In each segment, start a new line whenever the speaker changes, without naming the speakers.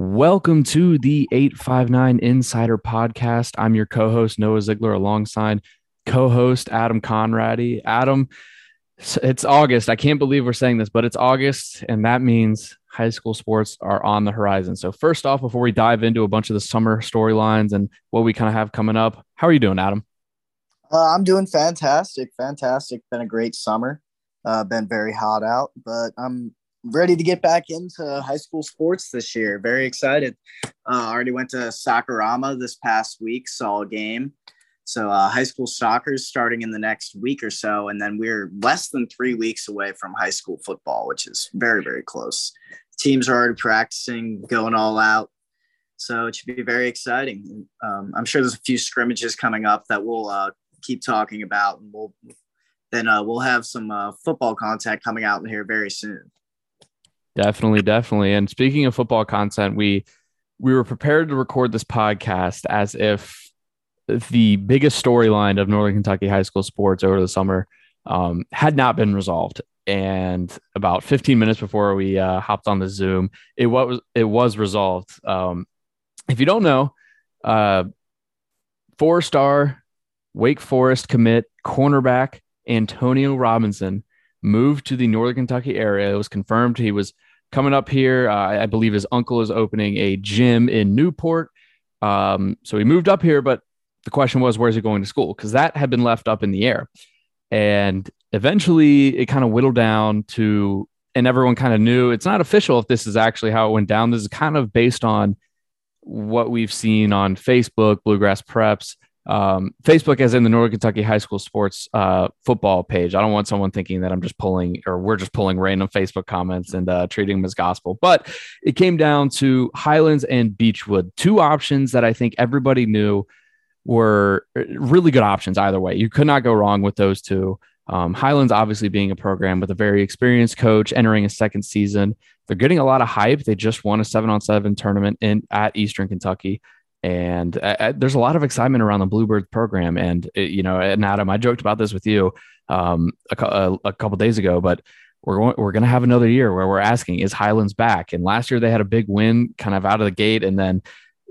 Welcome to the 859 Insider Podcast. I'm your co host, Noah Ziegler, alongside co host Adam Conradi. Adam, it's August. I can't believe we're saying this, but it's August, and that means high school sports are on the horizon. So, first off, before we dive into a bunch of the summer storylines and what we kind of have coming up, how are you doing, Adam?
Uh, I'm doing fantastic. Fantastic. Been a great summer. Uh, been very hot out, but I'm ready to get back into high school sports this year. Very excited. Uh, already went to Soccerama this past week, saw a game. So uh, high school soccer is starting in the next week or so, and then we're less than three weeks away from high school football, which is very very close. Teams are already practicing, going all out. So it should be very exciting. Um, I'm sure there's a few scrimmages coming up that we'll uh, keep talking about, and we'll then uh, we'll have some uh, football content coming out here very soon.
Definitely, definitely. And speaking of football content, we we were prepared to record this podcast as if the biggest storyline of Northern Kentucky high school sports over the summer um, had not been resolved. And about 15 minutes before we uh, hopped on the Zoom, it was it was resolved. Um, if you don't know, uh, four star Wake Forest commit cornerback Antonio Robinson moved to the Northern Kentucky area. It was confirmed he was coming up here. Uh, I believe his uncle is opening a gym in Newport. Um, so he moved up here, but the question was, where's he going to school? Because that had been left up in the air. And eventually it kind of whittled down to, and everyone kind of knew it's not official if this is actually how it went down. This is kind of based on what we've seen on Facebook, Bluegrass Preps, um, Facebook as in the Northern Kentucky High School Sports uh, football page. I don't want someone thinking that I'm just pulling or we're just pulling random Facebook comments and uh, treating them as gospel. But it came down to Highlands and Beechwood, two options that I think everybody knew were uh, really good options either way. You could not go wrong with those two. Um, Highlands obviously being a program with a very experienced coach entering a second season. They're getting a lot of hype. They just won a seven on seven tournament in at Eastern Kentucky and uh, uh, there's a lot of excitement around the Bluebirds program. And it, uh, you know, and Adam, I joked about this with you um, a, a, a couple days ago, but we're going we're going to have another year where we're asking, is Highlands back? And last year they had a big win, kind of out of the gate, and then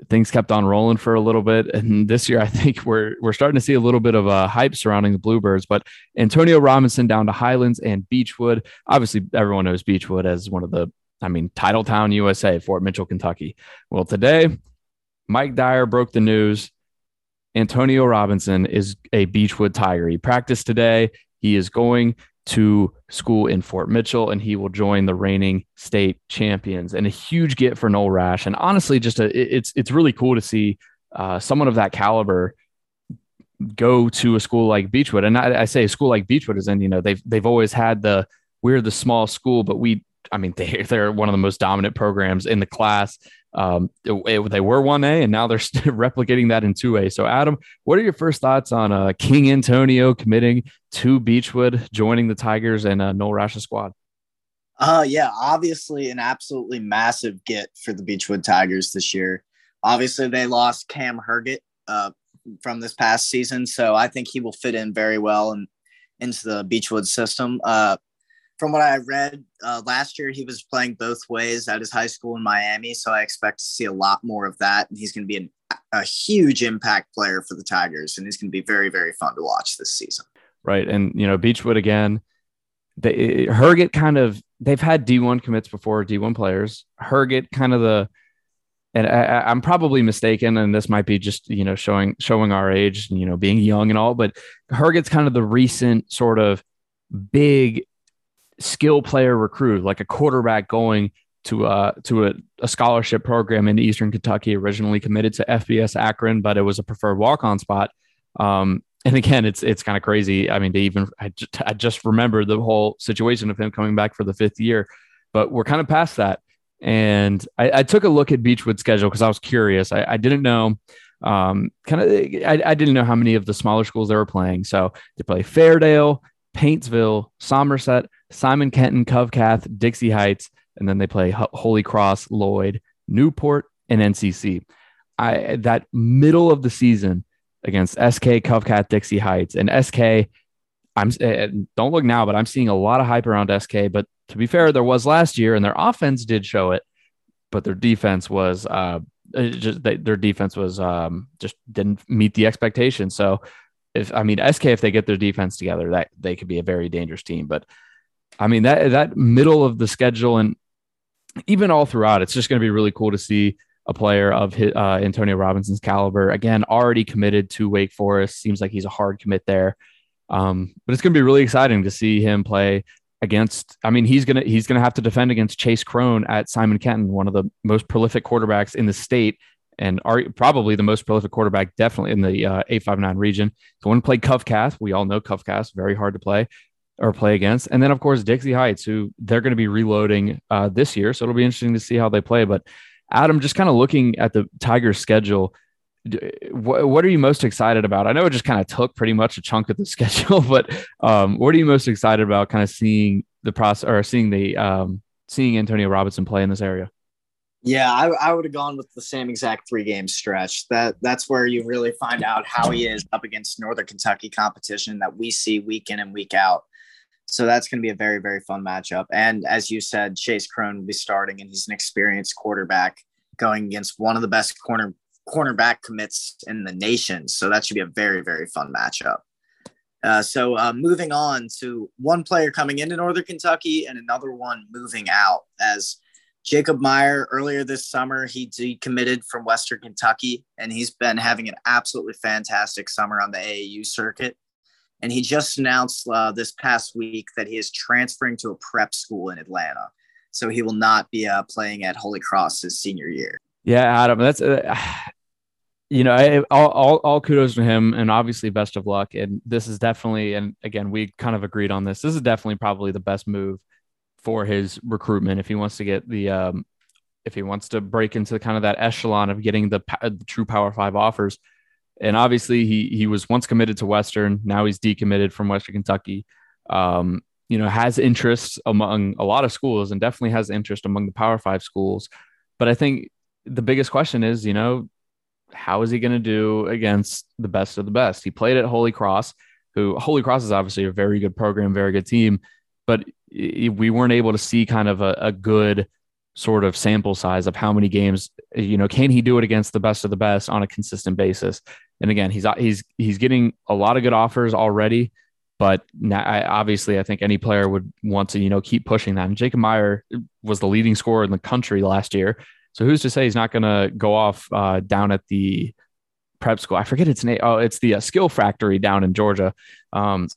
things kept on rolling for a little bit. And this year, I think we're we're starting to see a little bit of a hype surrounding the Bluebirds. But Antonio Robinson down to Highlands and Beechwood. Obviously, everyone knows Beechwood as one of the I mean, Titletown USA, Fort Mitchell, Kentucky. Well, today Mike Dyer broke the news. Antonio Robinson is a Beechwood Tiger. He practiced today. He is going to school in Fort Mitchell and he will join the reigning state champions and a huge get for Noel Rash. And honestly, just a, it's, it's really cool to see uh, someone of that caliber go to a school like Beechwood. And I, I say a school like Beechwood is in, you know, they've, they've always had the, we're the small school, but we, I mean, they, they're one of the most dominant programs in the class. Um, it, they were 1A and now they're replicating that in 2A. So, Adam, what are your first thoughts on uh, King Antonio committing to Beechwood, joining the Tigers and uh, Noel Rash's squad?
Uh, yeah, obviously an absolutely massive get for the Beechwood Tigers this year. Obviously, they lost Cam Herget uh, from this past season, so I think he will fit in very well and into the Beechwood system. Uh, from what I read uh, last year, he was playing both ways at his high school in Miami. So I expect to see a lot more of that. And he's going to be an, a huge impact player for the Tigers. And he's going to be very, very fun to watch this season.
Right. And, you know, Beechwood again, they, Herget kind of, they've had D1 commits before, D1 players. Herget kind of the, and I, am probably mistaken, and this might be just you know showing showing our age, and you know, being young and all, but Herget's kind of the recent sort of big skill player recruit, like a quarterback going to uh to a, a, scholarship program in Eastern Kentucky, originally committed to FBS Akron, but it was a preferred walk on spot. Um, and again, it's it's kind of crazy. I mean, to even I just, just remember the whole situation of him coming back for the fifth year, but we're kind of past that. And I, I took a look at Beechwood's schedule because I was curious. I, I didn't know um, kind of I, I, didn't know how many of the smaller schools they were playing. So they play Fairdale, Paintsville, Somerset, Simon Kenton, Covcath, Dixie Heights, and then they play Holy Cross, Lloyd, Newport, and NCC. I that middle of the season against SK, Covcath, Dixie Heights, and SK. I'm uh, don't look now, but I'm seeing a lot of hype around SK. But to be fair, there was last year, and their offense did show it. but their defense was uh, just they, their defense was um, just didn't meet the expectations. So if I mean SK, if they get their defense together, that they could be a very dangerous team. But I mean that that middle of the schedule and even all throughout, it's just going to be really cool to see a player of his, uh, Antonio Robinson's caliber. Again, already committed to Wake Forest. Seems like he's a hard commit there. Um, but it's going to be really exciting to see him play against. I mean, he's gonna he's gonna have to defend against Chase Crone at Simon Kenton, one of the most prolific quarterbacks in the state, and are probably the most prolific quarterback, definitely in the uh, 859 region. So when play Covcath. we all know Covcath very hard to play or play against. And then of course Dixie Heights, who they're going to be reloading uh, this year, so it'll be interesting to see how they play. But Adam, just kind of looking at the Tigers schedule, what, what are you most excited about? I know it just kind of took pretty much a chunk of the schedule, but um, what are you most excited about? Kind of seeing the process or seeing the um, seeing Antonio Robinson play in this area.
Yeah, I, I would have gone with the same exact three game stretch. That that's where you really find out how he is up against Northern Kentucky competition that we see week in and week out. So that's going to be a very, very fun matchup. And as you said, Chase Crone will be starting, and he's an experienced quarterback going against one of the best corner cornerback commits in the nation. So that should be a very, very fun matchup. Uh, so uh, moving on to one player coming into Northern Kentucky and another one moving out. As Jacob Meyer earlier this summer, he decommitted from Western Kentucky, and he's been having an absolutely fantastic summer on the AAU circuit. And he just announced uh, this past week that he is transferring to a prep school in Atlanta. So he will not be uh, playing at Holy Cross his senior year.
Yeah, Adam, that's uh, you know, I, all, all, all kudos to him, and obviously best of luck. And this is definitely, and again, we kind of agreed on this. This is definitely probably the best move for his recruitment if he wants to get the, um, if he wants to break into kind of that echelon of getting the, the true Power Five offers and obviously he he was once committed to Western. Now he's decommitted from Western Kentucky. Um, you know, has interest among a lot of schools and definitely has interest among the Power Five schools. But I think the biggest question is, you know, how is he going to do against the best of the best? He played at Holy Cross, who Holy Cross is obviously a very good program, very good team, but we weren't able to see kind of a, a good sort of sample size of how many games you know can he do it against the best of the best on a consistent basis and again he's he's he's getting a lot of good offers already but now, I, obviously i think any player would want to you know keep pushing that. And jacob meyer was the leading scorer in the country last year. So who's to say he's not going to go off uh, down at the prep school? I forget its name. Oh it's the uh, skill factory down in georgia. Um,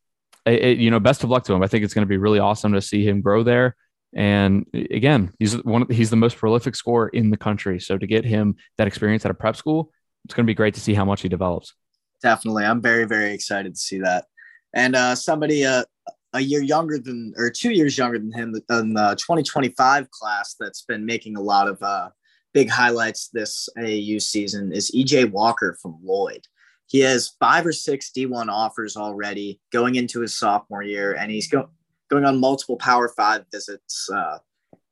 it, it, you know best of luck to him. I think it's going to be really awesome to see him grow there. And again, he's one. Of, He's the most prolific scorer in the country. So to get him that experience at a prep school, it's going to be great to see how much he develops.
Definitely, I'm very very excited to see that. And uh, somebody uh, a year younger than, or two years younger than him, in the 2025 class that's been making a lot of uh, big highlights this AAU season is EJ Walker from Lloyd. He has five or six D1 offers already going into his sophomore year, and he's go- going on multiple Power Five visits uh,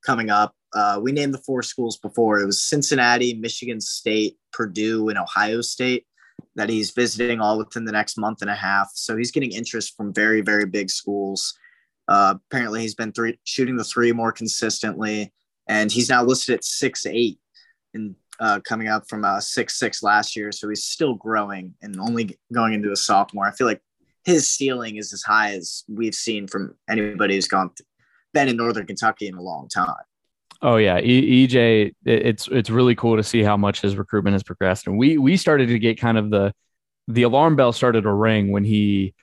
coming up. Uh, we named the four schools before. It was Cincinnati, Michigan State, Purdue, and Ohio State that he's visiting all within the next month and a half. So he's getting interest from very, very big schools. Uh, apparently, he's been three, shooting the three more consistently, and he's now listed at six eight and uh, coming up from uh, six six last year. So he's still growing and only going into a sophomore. I feel like his ceiling is as high as we've seen from anybody who's gone been in Northern Kentucky in a long time.
Oh yeah, e- EJ, it's it's really cool to see how much his recruitment has progressed, and we we started to get kind of the the alarm bell started to ring when he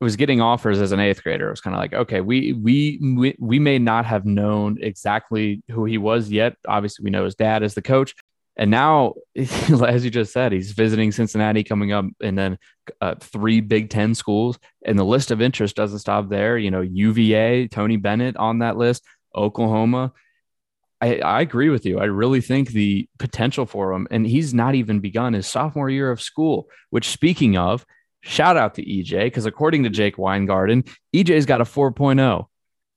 was getting offers as an eighth grader. It was kind of like, okay, we, we we we may not have known exactly who he was yet. Obviously, we know his dad is the coach, and now, as you just said, he's visiting Cincinnati coming up, and then uh, three Big Ten schools. And the list of interest doesn't stop there. You know, UVA, Tony Bennett on that list, Oklahoma. I, I agree with you. I really think the potential for him, and he's not even begun his sophomore year of school, which, speaking of, shout out to EJ, because according to Jake Weingarten, EJ's got a 4.0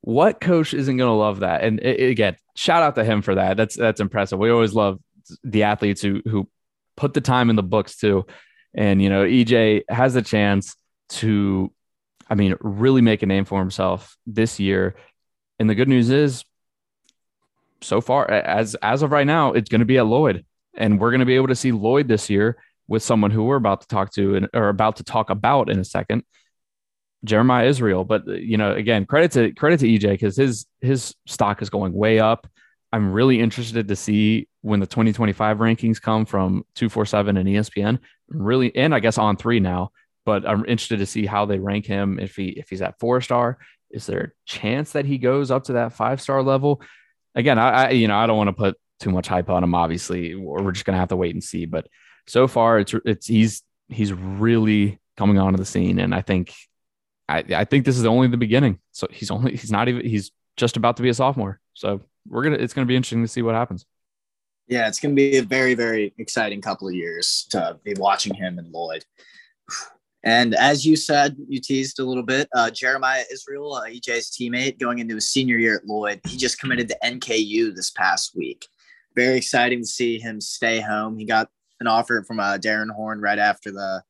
what coach isn't going to love that? And it, again, shout out to him for that. That's that's impressive. We always love the athletes who who put the time in the books too. And you know, EJ has a chance to, I mean, really make a name for himself this year. And the good news is, so far, as as of right now, it's going to be at Lloyd, and we're going to be able to see Lloyd this year with someone who we're about to talk to and or about to talk about in a second, Jeremiah Israel. But you know, again, credit to credit to EJ because his his stock is going way up. I'm really interested to see when the 2025 rankings come from 247 and ESPN. Really, and I guess On3 now. But I'm interested to see how they rank him. If he if he's at four star, is there a chance that he goes up to that five star level? Again, I, I you know I don't want to put too much hype on him. Obviously, we're just gonna have to wait and see. But so far, it's it's he's he's really coming onto the scene, and I think I I think this is only the beginning. So he's only he's not even he's just about to be a sophomore. So we're gonna it's gonna be interesting to see what happens.
Yeah, it's gonna be a very very exciting couple of years to be watching him and Lloyd. And as you said, you teased a little bit. Uh, Jeremiah Israel, uh, EJ's teammate, going into his senior year at Lloyd, he just committed to NKU this past week. Very exciting to see him stay home. He got an offer from uh, Darrin Horn right after the,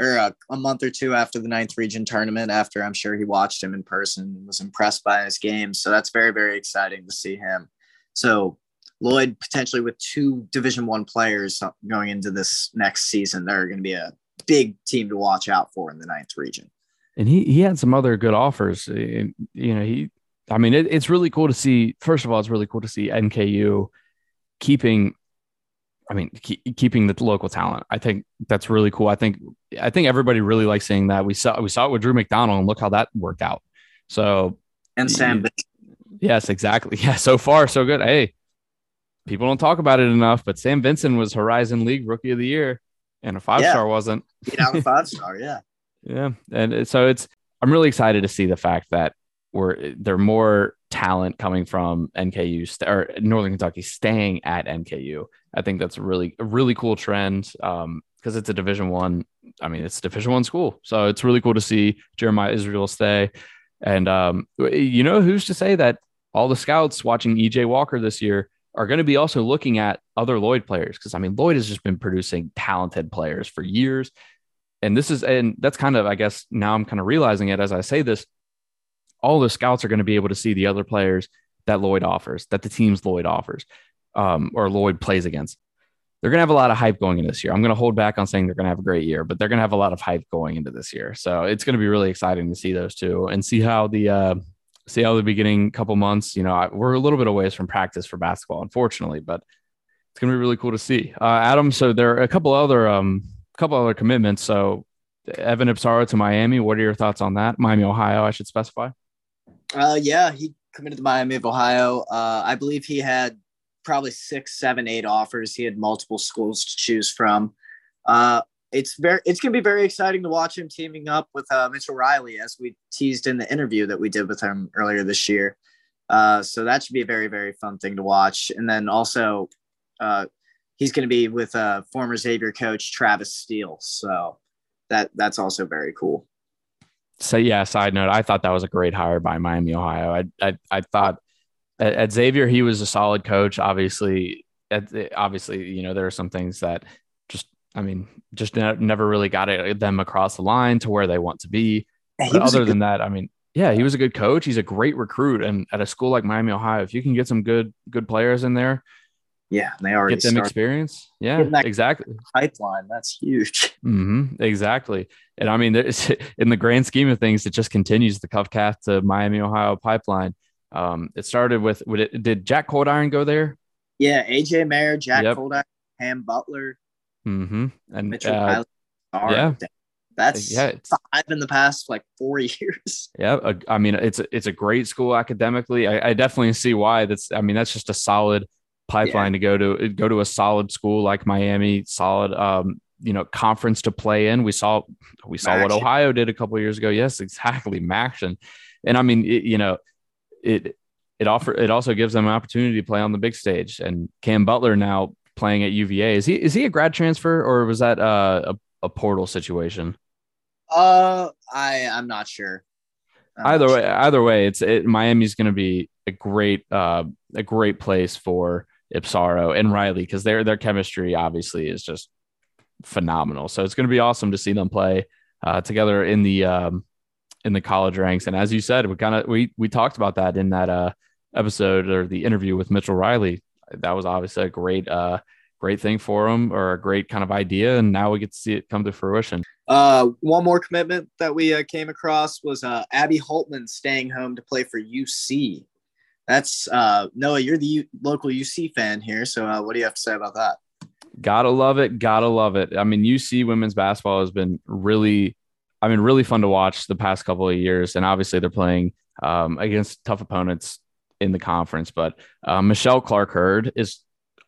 or uh, a month or two after the ninth region tournament. After I'm sure he watched him in person and was impressed by his game. So that's very very exciting to see him. So Lloyd potentially with two Division One players going into this next season, they're going to be a big team to watch out for in the ninth region.
And he he had some other good offers. You know, he I mean, it, it's really cool to see. First of all, it's really cool to see NKU keeping. I mean, keep, keeping the local talent. I think that's really cool. I think I think everybody really likes seeing that. We saw we saw it with Drew McDonald, and look how that worked out. So
and Sam.
Yes, exactly. Yeah, so far so good. Hey, people don't talk about it enough, but Sam Vincent was Horizon League Rookie of the Year and a five yeah. star wasn't.
Yeah, a five star, yeah.
yeah. And so it's I'm really excited to see the fact that we're there more talent coming from NKU st- or Northern Kentucky staying at NKU. I think that's a really a really cool trend. Um, because it's a division one. I mean, it's a division one school. So it's really cool to see Jeremiah Israel stay. And um, you know, who's to say that all the scouts watching EJ Walker this year are going to be also looking at other Lloyd players because I mean Lloyd has just been producing talented players for years. And this is and that's kind of I guess now I'm kind of realizing it as I say this all the scouts are going to be able to see the other players that Lloyd offers, that the team's Lloyd offers, um, or Lloyd plays against. They're going to have a lot of hype going into this year. I'm going to hold back on saying they're going to have a great year, but they're going to have a lot of hype going into this year. So it's going to be really exciting to see those two and see how the uh, see how the beginning couple months, you know, we're a little bit away from practice for basketball, unfortunately, but it's going to be really cool to see. Uh, Adam, so there are a couple other, um, couple other commitments. So Evan Ipsaro to Miami. What are your thoughts on that? Miami, Ohio, I should specify.
Uh, yeah, he committed to Miami of Ohio. Uh, I believe he had probably six, seven, eight offers. He had multiple schools to choose from. Uh, it's very it's going to be very exciting to watch him teaming up with uh, Mitchell Riley as we teased in the interview that we did with him earlier this year. Uh, so that should be a very very fun thing to watch. And then also, uh, he's going to be with uh, former Xavier coach Travis Steele. So that that's also very cool.
So yeah, side note, I thought that was a great hire by Miami, Ohio. I I, I thought at, at Xavier he was a solid coach. Obviously, at, obviously you know there are some things that just, I mean, just ne- never really got it, them across the line to where they want to be. But other good- than that, I mean, yeah, he was a good coach. He's a great recruit, and at a school like Miami, Ohio, if you can get some good good players in there,
yeah, they already
get them experience. Yeah, exactly.
Pipeline that's huge.
Mm-hmm, exactly, and I mean, in the grand scheme of things, it just continues the Covcath to Miami, Ohio pipeline. Um, it started with, would it, did Jack Coldiron go there?
Yeah, AJ Mayer, Jack yep. Coldiron, Cam Butler,
Mm-hmm. And Mitchell uh, yeah,
that's yeah, five in the past like four years.
Yeah, I mean it's a, it's a great school academically. I, I, definitely see why. That's I mean that's just a solid pipeline yeah. to go to go to a solid school like Miami, solid um you know conference to play in. We saw we saw MACtion. what Ohio did a couple years ago. Yes, exactly, MACtion. And I mean it, you know it it offer it also gives them an opportunity to play on the big stage. And Cam Butler now playing at UVA. Is he is he a grad transfer or was that uh, a a portal situation?
Uh, I I'm not sure.
I'm either not way, sure. either way, it's it, Miami's going to be a great uh a great place for Ipsaro and Riley because their their chemistry obviously is just phenomenal. So it's going to be awesome to see them play uh, together in the um, in the college ranks. And as you said, we kind of we we talked about that in that uh episode or the interview with Mitchell Riley. That was obviously a great, uh, great thing for him or a great kind of idea. And now we get to see it come to fruition.
Uh, one more commitment that we uh, came across was uh, Abby Holtman staying home to play for UC. That's uh, Noah. You're the U- local UC fan here, so uh, what do you have to say about that?
Gotta love it. Gotta love it. I mean, UC women's basketball has been really, I mean, really fun to watch the past couple of years, and obviously they're playing um, against tough opponents in the conference. But uh, Michelle Clark Heard is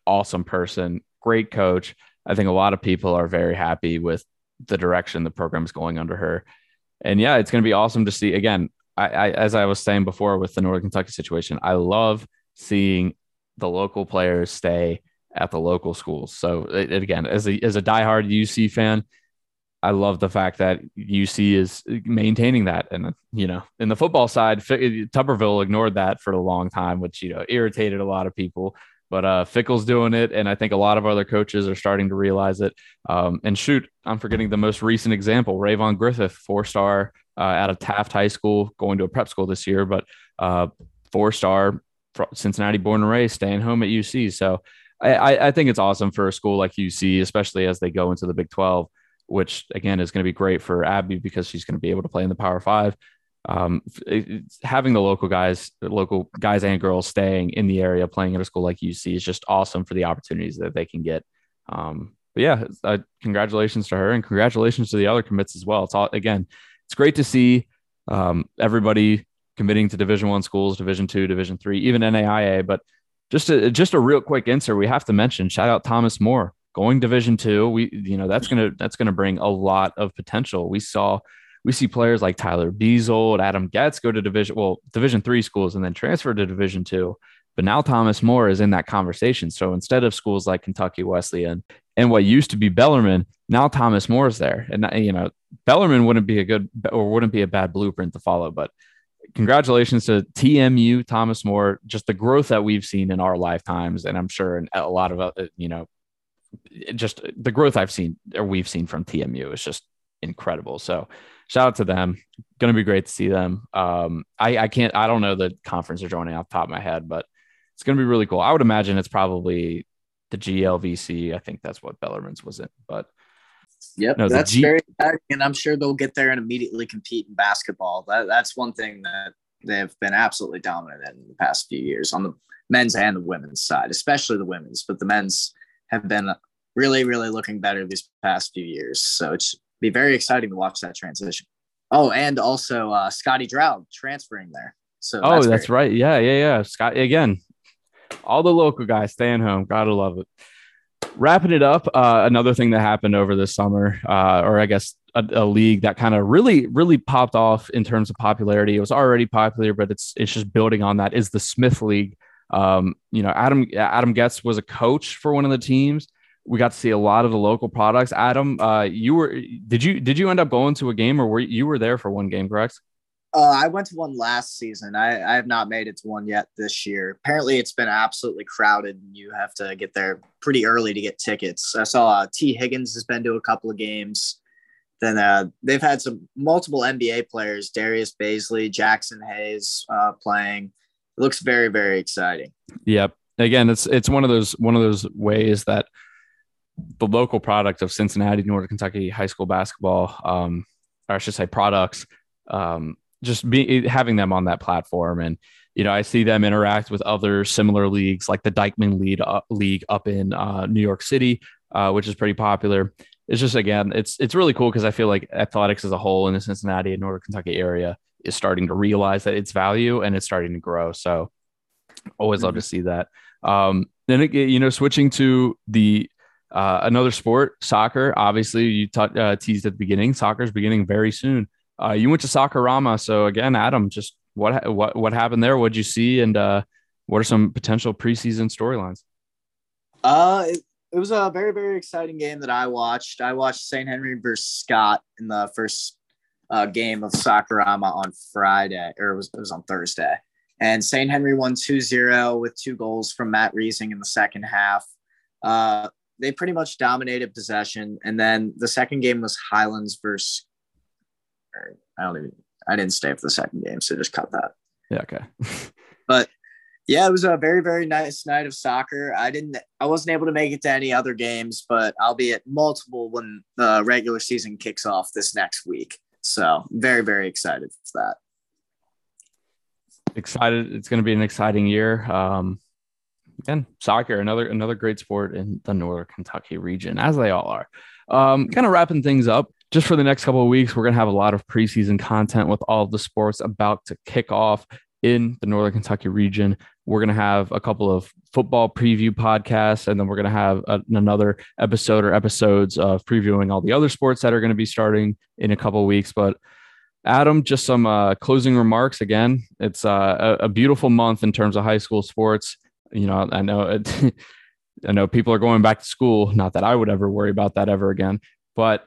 awesome person, great coach. I think a lot of people are very happy with the direction the program is going under her. And yeah, it's going to be awesome to see. Again, I, I, as I was saying before with the Northern Kentucky situation, I love seeing the local players stay at the local schools. So it, again, as a as a diehard UC fan, I love the fact that UC is maintaining that. And, you know, in the football side, Tuberville ignored that for a long time, which, you know, irritated a lot of people. But uh, Fickell's doing it. And I think a lot of other coaches are starting to realize it. Um, and shoot, I'm forgetting the most recent example Rayvon Griffith, four star uh, out of Taft High School, going to a prep school this year, but uh, four star Cincinnati born and raised, staying home at UC. So I, I think it's awesome for a school like UC, especially as they go into the Big 12 which again is going to be great for Abby because she's going to be able to play in the Power Five. Um, having the local guys, local guys and girls staying in the area playing at a school like UC is just awesome for the opportunities that they can get. Um, but yeah, uh, congratulations to her and congratulations to the other commits as well. It's all again, it's great to see um, everybody committing to Division One schools, Division Two, Division Three, even NAIA. But just a just a real quick insert, we have to mention shout out Thomas More going division two we you know that's gonna that's gonna bring a lot of potential. We saw we see players like tyler Beazold, adam getz go to division well division three schools and then transfer to division two. But now thomas more is in that conversation. So instead of schools like kentucky wesleyan and what used to be bellarmine now thomas more is there. And you know bellarmine wouldn't be a good or wouldn't be a bad blueprint to follow. But congratulations to TMU, Thomas more just the growth that we've seen in our lifetimes. And I'm sure in a lot of, you know, just the growth I've seen or we've seen from TMU is just incredible. So shout out to them. Going to be great to see them. Um, I, I can't, I don't know the conference they're joining off the top of my head, but it's going to be really cool. I would imagine it's probably the GLVC. I think that's what Bellarmine's was in, but
Yep, no, that's G- very exciting, and I'm sure they'll get there and immediately compete in basketball. That, that's one thing that they've been absolutely dominant in the past few years on the men's and the women's side, especially the women's. But the men's have been really, really looking better these past few years. So it's be very exciting to watch that transition. Oh, and also uh, Scotty Draud transferring there. So
oh, that's, that's right. Yeah, yeah, yeah. Scott again. All the local guys staying home. Gotta love it. Wrapping it up, uh, another thing that happened over this summer, uh, or I guess a, a league that kind of really, really popped off in terms of popularity. It was already popular, but it's it's just building on that. Is the Smith League? Um, you know, Adam Adam Getz was a coach for one of the teams we got to see a lot of the local products. Adam, uh, you were did you did you end up going to a game or were you were there for one game, correct?
Uh, I went to one last season. I, I have not made it to one yet this year. Apparently, it's been absolutely crowded. And you have to get there pretty early to get tickets. I saw uh, Tee Higgins has been to a couple of games. Then uh, they've had some multiple NBA players, Darius Bazley, Jaxson Hayes uh, playing. Looks very very exciting.
Yep. Again, it's it's one of those one of those ways that the local product of Cincinnati, Northern Kentucky high school basketball, um, or I should say products, um, just be having them on that platform. And, you know, I see them interact with other similar leagues like the Dyckman League, uh, League up in uh, New York City, uh, which is pretty popular. It's just, again, it's, it's really cool because I feel like athletics as a whole in the Cincinnati and Northern Kentucky area is starting to realize that its value and it's starting to grow. So always mm-hmm. love to see that. Um, then, it, you know, switching to the uh, another sport, soccer. Obviously, you t- uh, teased at the beginning. Soccer is beginning very soon. Uh, you went to Soccerama, so again, Adam, just what what what happened there? What'd you see, and uh, what are some potential preseason storylines?
Uh, it, it, was a very very exciting game that I watched. I watched St. Henry versus Scott in the first uh, game of Soccerama on Friday, or it was, it was on Thursday. And St. Henry won 2-0 with two goals from Matt Reesing in the second half. Uh, they pretty much dominated possession. And then the second game was Highlands versus. I don't even. I didn't stay for the second game, so just cut that.
Yeah. Okay.
but Yeah, it was a very, very nice night of soccer. I didn't, I wasn't able to make it to any other games, but I'll be at multiple when the regular season kicks off this next week. So very, very excited for that.
Excited. It's going to be an exciting year. Um, again, soccer, another another great sport in the Northern Kentucky region, as they all are. Um, kind of wrapping things up. Just for the next couple of weeks, we're going to have a lot of preseason content with all the sports about to kick off in the Northern Kentucky region. We're going to have a couple of football preview podcasts, and then we're going to have a, another episode or episodes of previewing all the other sports that are going to be starting in a couple of weeks. But Adam, just some uh, closing remarks. Again, it's uh, a, a, beautiful month in terms of high school sports. You know, I know it, I know people are going back to school. Not that I would ever worry about that ever again, but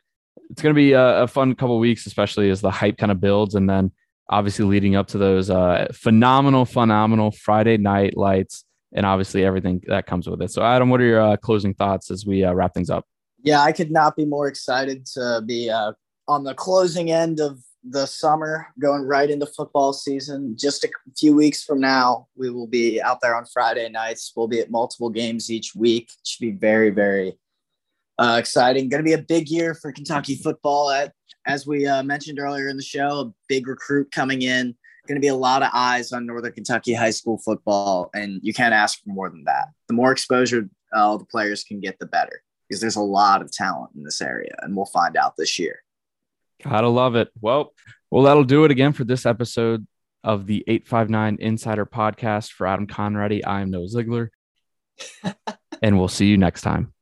it's going to be a, a fun couple weeks, especially as the hype kind of builds, and then obviously leading up to those uh, phenomenal, phenomenal Friday night lights, and obviously everything that comes with it. So, Adam, what are your uh, closing thoughts as we uh, wrap things up?
Yeah, I could not be more excited to be uh, on the closing end of the summer, going right into football season. Just a few weeks from now, we will be out there on Friday nights. We'll be at multiple games each week. It should be very, very uh, exciting. Going to be a big year for Kentucky football. At, as we uh, mentioned earlier in the show, a big recruit coming in. Going to be a lot of eyes on Northern Kentucky high school football, and you can't ask for more than that. The more exposure all the players can get, the better, because there's a lot of talent in this area, and we'll find out this year.
Gotta love it. Well, well, that'll do it again for this episode of the 859 Insider Podcast. For Adam Conradi, I am Noah Ziegler, and we'll see you next time.